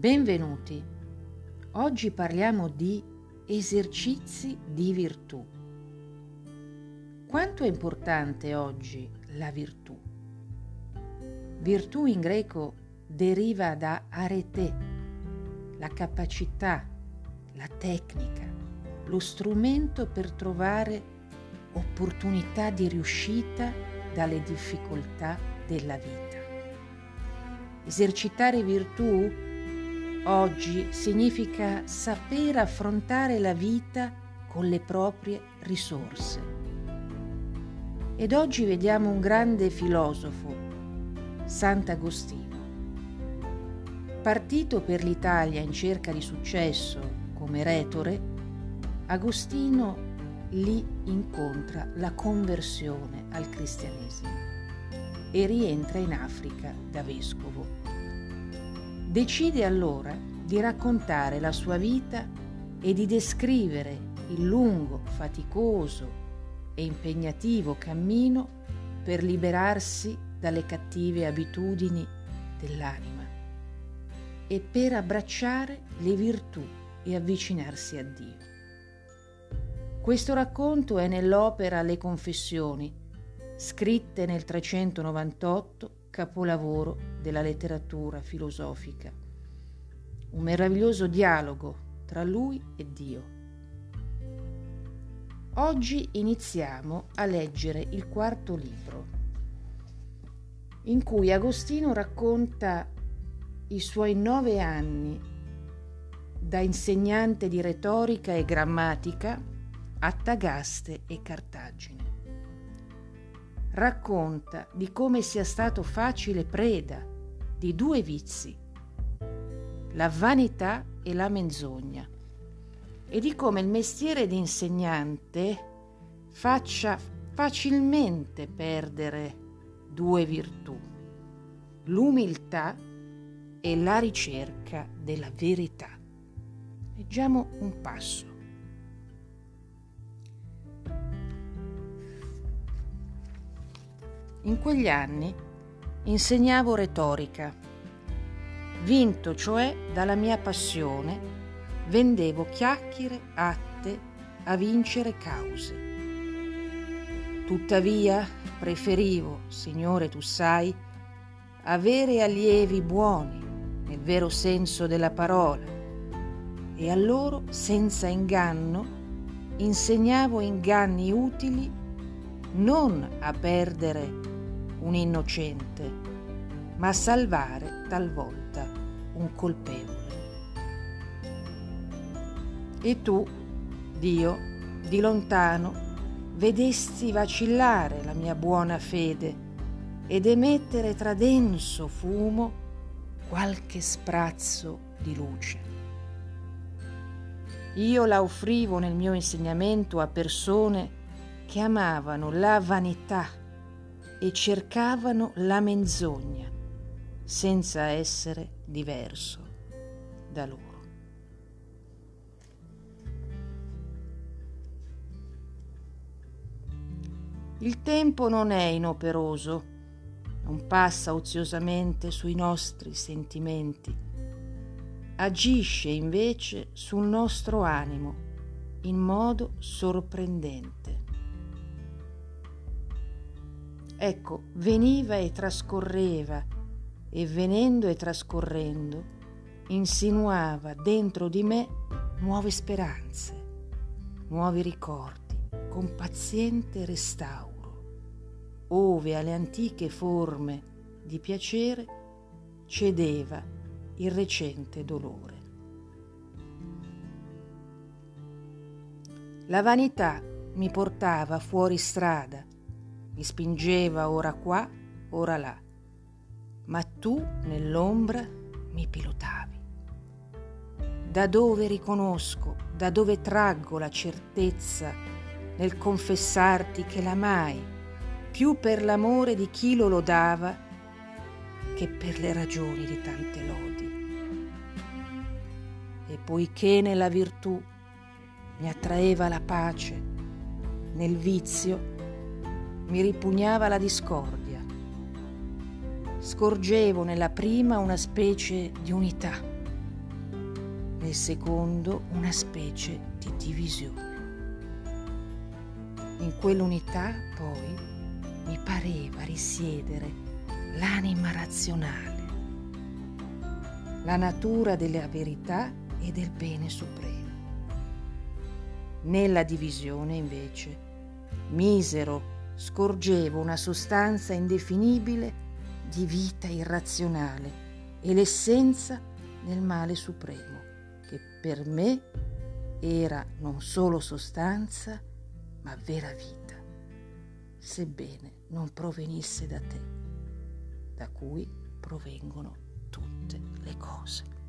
Benvenuti. Oggi parliamo di esercizi di virtù. Quanto è importante oggi la virtù? Virtù in greco deriva da arete, la capacità, la tecnica, lo strumento per trovare opportunità di riuscita dalle difficoltà della vita. Esercitare virtù oggi significa saper affrontare la vita con le proprie risorse. Ed oggi vediamo un grande filosofo, Sant'Agostino. Partito per l'Italia in cerca di successo come retore, Agostino lì incontra la conversione al cristianesimo e rientra in Africa da vescovo. Decide allora di raccontare la sua vita e di descrivere il lungo, faticoso e impegnativo cammino per liberarsi dalle cattive abitudini dell'anima e per abbracciare le virtù e avvicinarsi a Dio. Questo racconto è nell'opera Le Confessioni, scritte nel 398 capolavoro della letteratura filosofica. Un meraviglioso dialogo tra lui e Dio. Oggi iniziamo a leggere il quarto libro, in cui Agostino racconta i suoi nove anni da insegnante di retorica e grammatica a Tagaste e Cartagine racconta di come sia stato facile preda di due vizi, la vanità e la menzogna, e di come il mestiere di insegnante faccia facilmente perdere due virtù, l'umiltà e la ricerca della verità. Leggiamo un passo. In quegli anni insegnavo retorica. Vinto cioè dalla mia passione, vendevo chiacchiere atte a vincere cause. Tuttavia preferivo, Signore tu sai, avere allievi buoni nel vero senso della parola e a loro senza inganno insegnavo inganni utili non a perdere un innocente, ma salvare talvolta un colpevole. E tu, Dio, di lontano, vedesti vacillare la mia buona fede ed emettere tra denso fumo qualche sprazzo di luce. Io la offrivo nel mio insegnamento a persone che amavano la vanità e cercavano la menzogna senza essere diverso da loro. Il tempo non è inoperoso, non passa oziosamente sui nostri sentimenti, agisce invece sul nostro animo in modo sorprendente. Ecco, veniva e trascorreva, e venendo e trascorrendo, insinuava dentro di me nuove speranze, nuovi ricordi, con paziente restauro, ove alle antiche forme di piacere cedeva il recente dolore. La vanità mi portava fuori strada mi spingeva ora qua, ora là, ma tu nell'ombra mi pilotavi. Da dove riconosco, da dove traggo la certezza nel confessarti che l'amai più per l'amore di chi lo lodava che per le ragioni di tante lodi. E poiché nella virtù mi attraeva la pace, nel vizio mi ripugnava la discordia. Scorgevo nella prima una specie di unità, nel secondo una specie di divisione. In quell'unità poi mi pareva risiedere l'anima razionale, la natura della verità e del bene supremo. Nella divisione, invece, misero, scorgevo una sostanza indefinibile di vita irrazionale e l'essenza del male supremo, che per me era non solo sostanza, ma vera vita, sebbene non provenisse da te, da cui provengono tutte le cose.